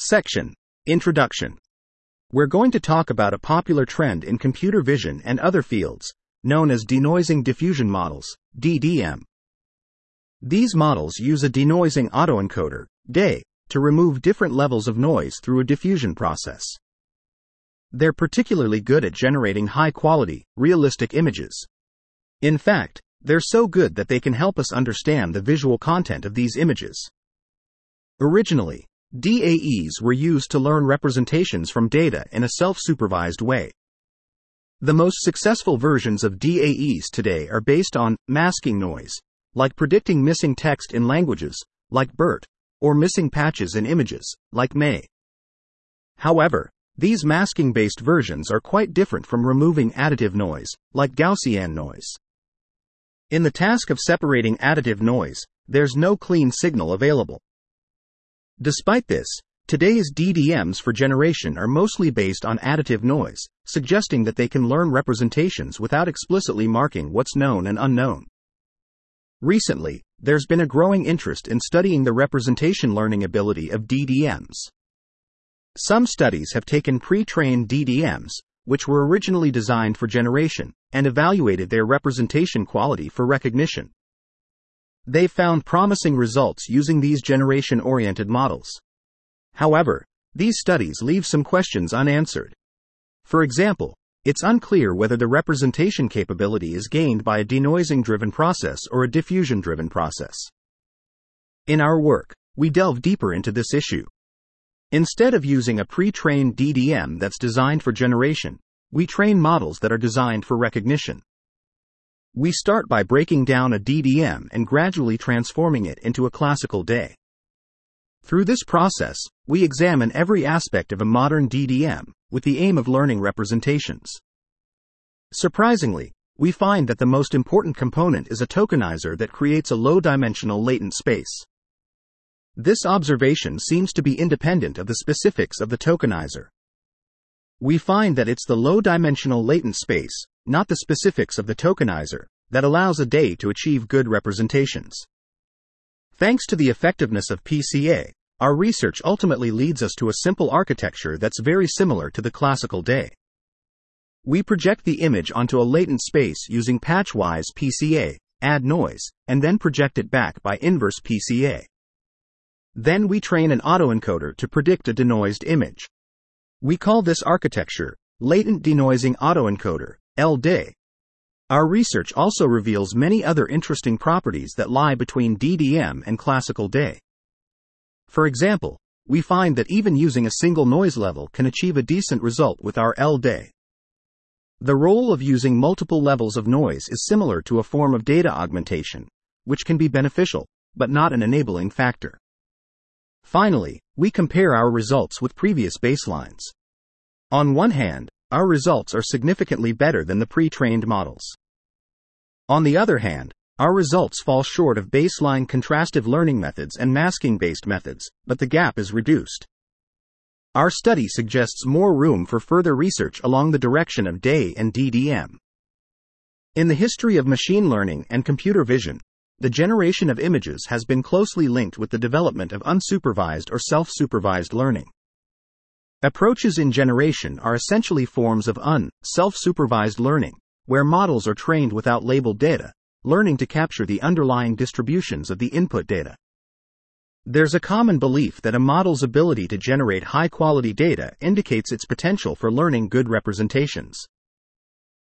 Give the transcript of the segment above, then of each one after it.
Section Introduction. We're going to talk about a popular trend in computer vision and other fields, known as denoising diffusion models, DDM. These models use a denoising autoencoder, DAE, to remove different levels of noise through a diffusion process. They're particularly good at generating high quality, realistic images. In fact, they're so good that they can help us understand the visual content of these images. Originally, DAEs were used to learn representations from data in a self supervised way. The most successful versions of DAEs today are based on masking noise, like predicting missing text in languages, like BERT, or missing patches in images, like MAE. However, these masking based versions are quite different from removing additive noise, like Gaussian noise. In the task of separating additive noise, there's no clean signal available. Despite this, today's DDMs for generation are mostly based on additive noise, suggesting that they can learn representations without explicitly marking what's known and unknown. Recently, there's been a growing interest in studying the representation learning ability of DDMs. Some studies have taken pre trained DDMs, which were originally designed for generation, and evaluated their representation quality for recognition. They found promising results using these generation oriented models. However, these studies leave some questions unanswered. For example, it's unclear whether the representation capability is gained by a denoising driven process or a diffusion driven process. In our work, we delve deeper into this issue. Instead of using a pre trained DDM that's designed for generation, we train models that are designed for recognition. We start by breaking down a DDM and gradually transforming it into a classical DAE. Through this process, we examine every aspect of a modern DDM, with the aim of learning representations. Surprisingly, we find that the most important component is a tokenizer that creates a low dimensional latent space. This observation seems to be independent of the specifics of the tokenizer. We find that it's the low dimensional latent space, not the specifics of the tokenizer, that allows a DAE to achieve good representations. Thanks to the effectiveness of PCA, our research ultimately leads us to a simple architecture that's very similar to the classical DAE. We project the image onto a latent space using patchwise PCA, add noise, and then project it back by inverse PCA. Then we train an autoencoder to predict a denoised image. We call this architecture latent denoising autoencoder, LDAE. Our research also reveals many other interesting properties that lie between DDM and classical DAE. For example, we find that even using a single noise level can achieve a decent result with our LDAE. The role of using multiple levels of noise is similar to a form of data augmentation, which can be beneficial, but not an enabling factor. Finally, we compare our results with previous baselines. On one hand, our results are significantly better than the pre trained models. On the other hand, our results fall short of baseline contrastive learning methods and masking based methods, but the gap is reduced. Our study suggests more room for further research along the direction of DAE and DDM. In the history of machine learning and computer vision, the generation of images has been closely linked with the development of unsupervised or self supervised learning. Approaches in generation are essentially forms of un, self supervised learning, where models are trained without labeled data, learning to capture the underlying distributions of the input data. There's a common belief that a model's ability to generate high quality data indicates its potential for learning good representations.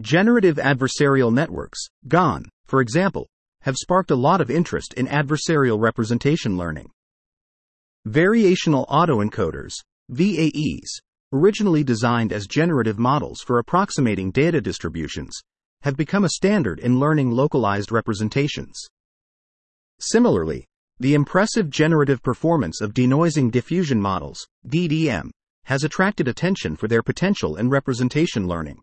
Generative adversarial networks, GAN, for example, have sparked a lot of interest in adversarial representation learning. Variational autoencoders, VAEs, originally designed as generative models for approximating data distributions, have become a standard in learning localized representations. Similarly, the impressive generative performance of denoising diffusion models, DDM, has attracted attention for their potential in representation learning.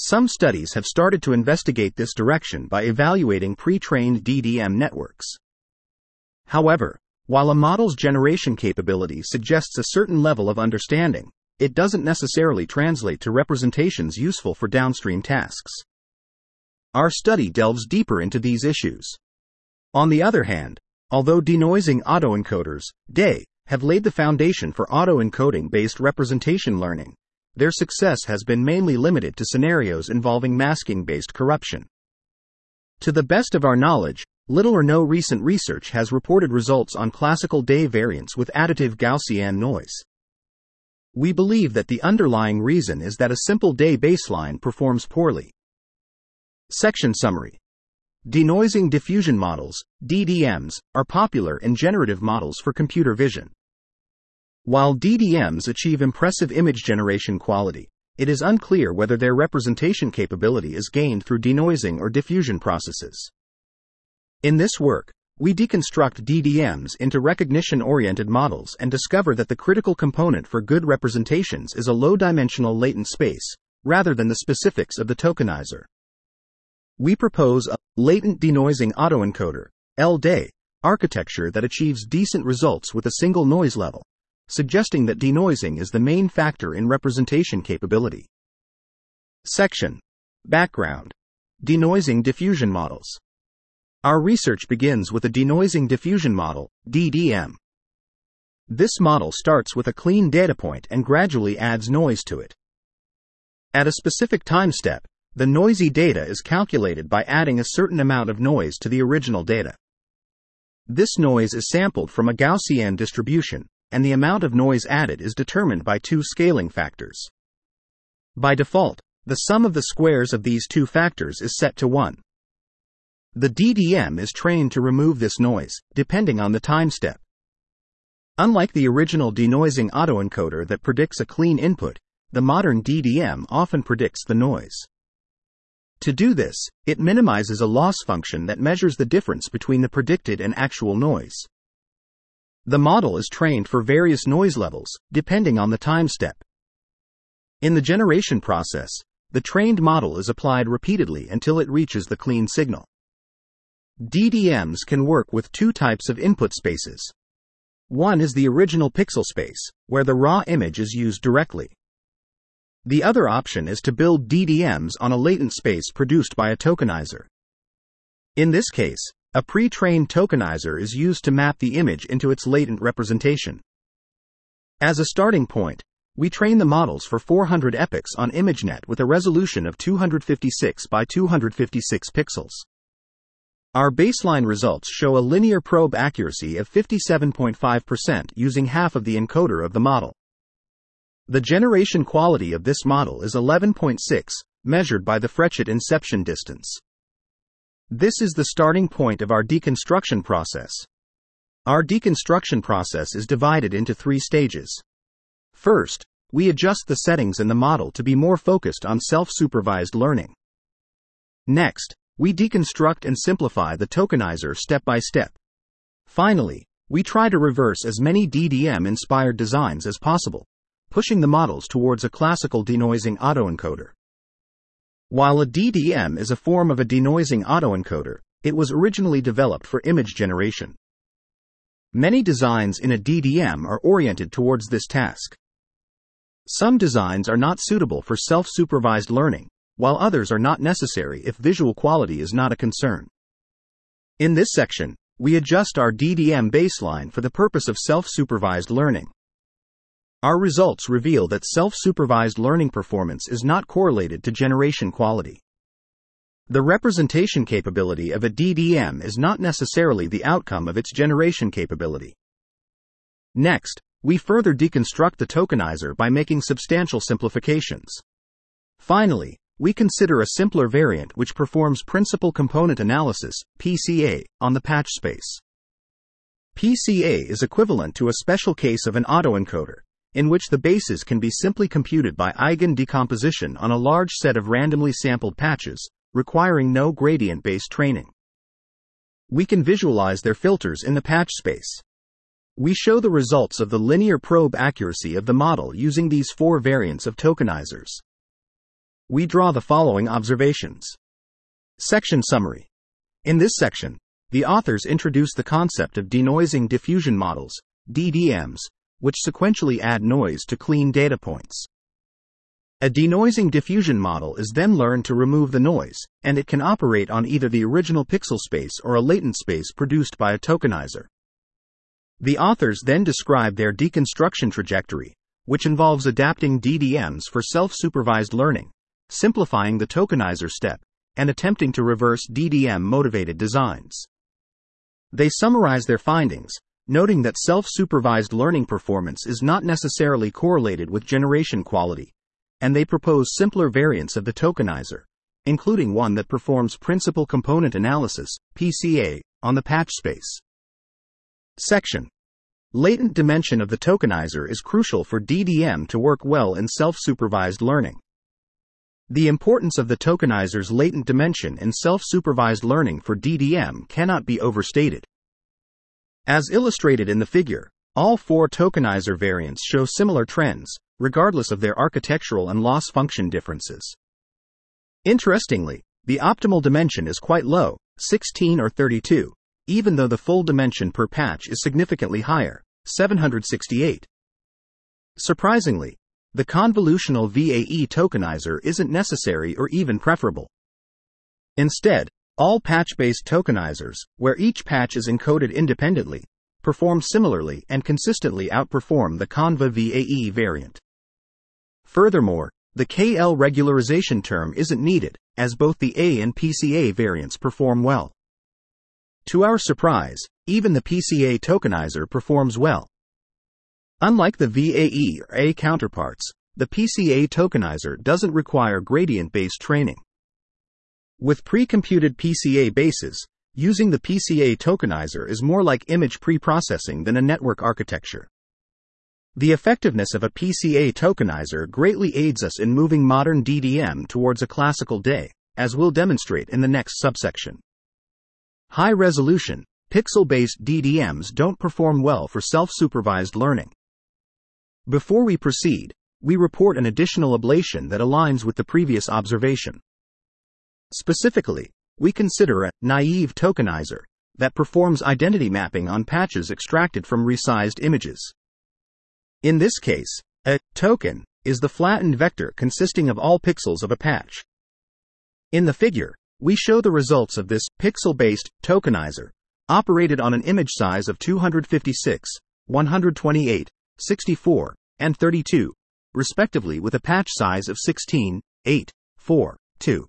Some studies have started to investigate this direction by evaluating pre trained DDM networks. However, while a model's generation capability suggests a certain level of understanding, it doesn't necessarily translate to representations useful for downstream tasks. Our study delves deeper into these issues. On the other hand, although denoising autoencoders, DAE, have laid the foundation for auto-encoding based representation learning. Their success has been mainly limited to scenarios involving masking based corruption. To the best of our knowledge, little or no recent research has reported results on classical DAE variants with additive Gaussian noise. We believe that the underlying reason is that a simple DAE baseline performs poorly. Section Summary Denoising diffusion models, DDMs, are popular in generative models for computer vision. While DDMs achieve impressive image generation quality, it is unclear whether their representation capability is gained through denoising or diffusion processes. In this work, we deconstruct DDMs into recognition oriented models and discover that the critical component for good representations is a low dimensional latent space, rather than the specifics of the tokenizer. We propose a latent denoising autoencoder, LDAE, architecture that achieves decent results with a single noise level, suggesting that denoising is the main factor in representation capability. Section Background Denoising diffusion models. Our research begins with a denoising diffusion model, DDM. This model starts with a clean data point and gradually adds noise to it. At a specific time step, the noisy data is calculated by adding a certain amount of noise to the original data. This noise is sampled from a Gaussian distribution, and the amount of noise added is determined by two scaling factors. By default, the sum of the squares of these two factors is set to 1. The DDM is trained to remove this noise, depending on the time step. Unlike the original denoising autoencoder that predicts a clean input, the modern DDM often predicts the noise. To do this, it minimizes a loss function that measures the difference between the predicted and actual noise. The model is trained for various noise levels, depending on the time step. In the generation process, the trained model is applied repeatedly until it reaches the clean signal. DDMs can work with two types of input spaces. One is the original pixel space, where the raw image is used directly. The other option is to build DDMs on a latent space produced by a tokenizer. In this case, a pre trained tokenizer is used to map the image into its latent representation. As a starting point, we train the models for 400 epochs on ImageNet with a resolution of 256 by 256 pixels. Our baseline results show a linear probe accuracy of 57.5% using half of the encoder of the model. The generation quality of this model is 11.6, measured by the Frechet inception distance. This is the starting point of our deconstruction process. Our deconstruction process is divided into three stages. First, we adjust the settings in the model to be more focused on self supervised learning. Next, we deconstruct and simplify the tokenizer step by step. Finally, we try to reverse as many DDM inspired designs as possible pushing the models towards a classical denoising autoencoder. While a DDM is a form of a denoising autoencoder, it was originally developed for image generation. Many designs in a DDM are oriented towards this task. Some designs are not suitable for self supervised learning, while others are not necessary if visual quality is not a concern. In this section, we adjust our DDM baseline for the purpose of self supervised learning. Our results reveal that self supervised learning performance is not correlated to generation quality. The representation capability of a DDM is not necessarily the outcome of its generation capability. Next, we further deconstruct the tokenizer by making substantial simplifications. Finally, we consider a simpler variant which performs principal component analysis, PCA, on the patch space. PCA is equivalent to a special case of an autoencoder, in which the bases can be simply computed by eigen decomposition on a large set of randomly sampled patches, requiring no gradient based training. We can visualize their filters in the patch space. We show the results of the linear probe accuracy of the model using these four variants of tokenizers. We draw the following observations. Section Summary. In this section, the authors introduce the concept of denoising diffusion models, DDMs, which sequentially add noise to clean data points. A denoising diffusion model is then learned to remove the noise, and it can operate on either the original pixel space or a latent space produced by a tokenizer. The authors then describe their deconstruction trajectory, which involves adapting DDMs for self supervised learning, simplifying the tokenizer step, and attempting to reverse DDM motivated designs. They summarize their findings, noting that self supervised learning performance is not necessarily correlated with generation quality, and they propose simpler variants of the tokenizer, including one that performs principal component analysis, PCA, on the patch space. Section Latent dimension of the tokenizer is crucial for DDM to work well in self supervised learning. The importance of the tokenizer's latent dimension in self supervised learning for DDM cannot be overstated. As illustrated in the figure, all four tokenizer variants show similar trends, regardless of their architectural and loss function differences. Interestingly, the optimal dimension is quite low, 16 or 32, even though the full dimension per patch is significantly higher, 768. Surprisingly, the convolutional VAE tokenizer isn't necessary or even preferable. Instead, all patch based tokenizers, where each patch is encoded independently, perform similarly and consistently outperform the Conva VAE variant. Furthermore, the KL regularization term isn't needed, as both the A and PCA variants perform well. To our surprise, even the PCA tokenizer performs well. Unlike the VAE or A counterparts, the PCA tokenizer doesn't require gradient based training. With pre computed PCA bases, using the PCA tokenizer is more like image pre processing than a network architecture. The effectiveness of a PCA tokenizer greatly aids us in moving modern DDM towards a classical DAE, as we'll demonstrate in the next subsection. High resolution, pixel based DDMs don't perform well for self supervised learning. Before we proceed, we report an additional ablation that aligns with the previous observation. Specifically, we consider a naive tokenizer that performs identity mapping on patches extracted from resized images. In this case, a token is the flattened vector consisting of all pixels of a patch. In the figure, we show the results of this pixel based tokenizer operated on an image size of 256, 128, 64, and 32, respectively, with a patch size of 16, 8, 4, 2.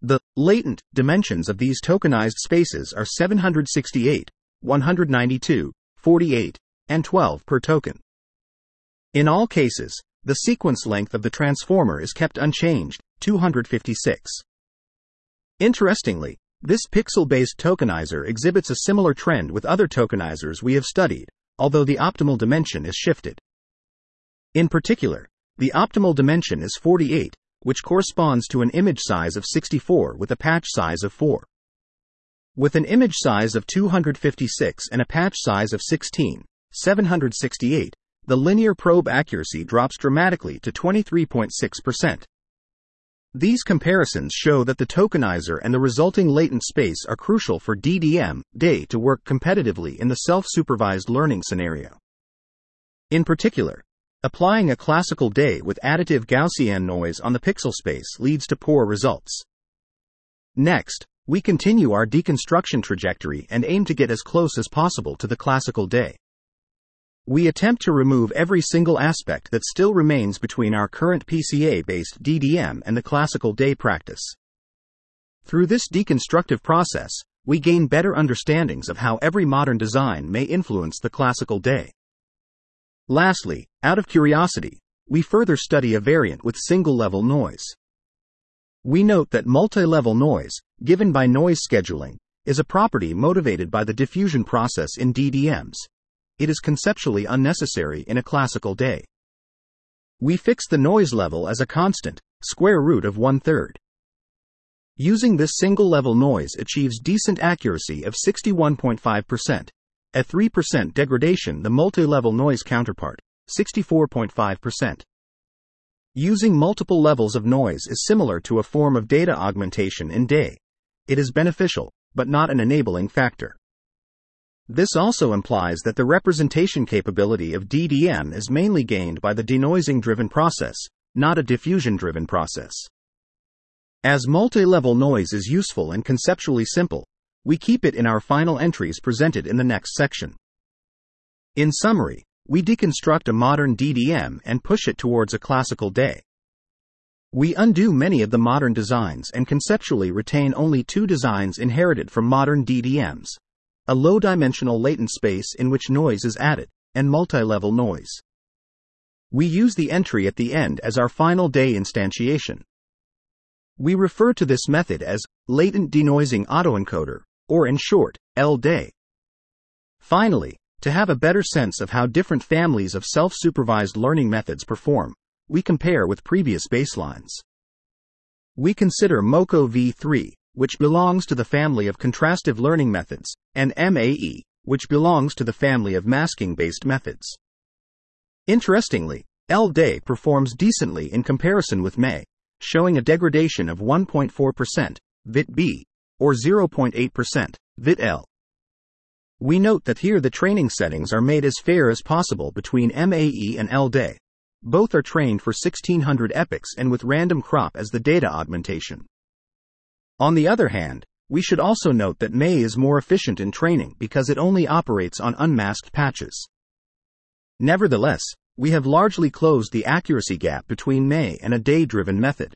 The latent dimensions of these tokenized spaces are 768, 192, 48, and 12 per token. In all cases, the sequence length of the transformer is kept unchanged, 256. Interestingly, this pixel based tokenizer exhibits a similar trend with other tokenizers we have studied, although the optimal dimension is shifted. In particular, the optimal dimension is 48, which corresponds to an image size of 64 with a patch size of 4. With an image size of 256 and a patch size of 16, 768, the linear probe accuracy drops dramatically to 23.6%. These comparisons show that the tokenizer and the resulting latent space are crucial for DDM DAE to work competitively in the self supervised learning scenario. In particular, applying a classical DAE with additive Gaussian noise on the pixel space leads to poor results. Next, we continue our deconstruction trajectory and aim to get as close as possible to the classical DAE. We attempt to remove every single aspect that still remains between our current PCA based DDM and the classical DAE practice. Through this deconstructive process, we gain better understandings of how every modern design may influence the classical DAE. Lastly, out of curiosity, we further study a variant with single level noise. We note that multi level noise, given by noise scheduling, is a property motivated by the diffusion process in DDMs it is conceptually unnecessary in a classical DAE. We fix the noise level as a constant, square root of one third. Using this single level noise achieves decent accuracy of 61.5%, a 3% degradation the multi-level noise counterpart, 64.5%. Using multiple levels of noise is similar to a form of data augmentation in DAE. It is beneficial, but not an enabling factor. This also implies that the representation capability of DDM is mainly gained by the denoising driven process, not a diffusion driven process. As multi level noise is useful and conceptually simple, we keep it in our final entries presented in the next section. In summary, we deconstruct a modern DDM and push it towards a classical DAE. We undo many of the modern designs and conceptually retain only two designs inherited from modern DDMs a low dimensional latent space in which noise is added, and multi level noise. We use the entry at the end as our final DAE instantiation. We refer to this method as latent denoising autoencoder, or in short, LDAE. Finally, to have a better sense of how different families of self supervised learning methods perform, we compare with previous baselines. We consider MoCo v3, which belongs to the family of contrastive learning methods, and MAE, which belongs to the family of masking based methods. Interestingly, LDAE performs decently in comparison with MAE, showing a degradation of 1.4%, VIT B, or 0.8%, VIT L. We note that here the training settings are made as fair as possible between MAE and LDAE. Both are trained for 1600 epochs and with random crop as the data augmentation. On the other hand, we should also note that MAE is more efficient in training because it only operates on unmasked patches. Nevertheless, we have largely closed the accuracy gap between MAE and a DAE driven method.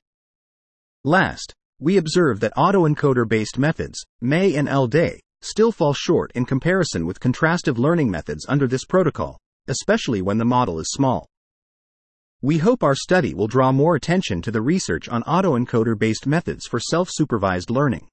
Last, we observe that autoencoder based methods, MAE and LDAE, still fall short in comparison with contrastive learning methods under this protocol, especially when the model is small. We hope our study will draw more attention to the research on autoencoder based methods for self supervised learning.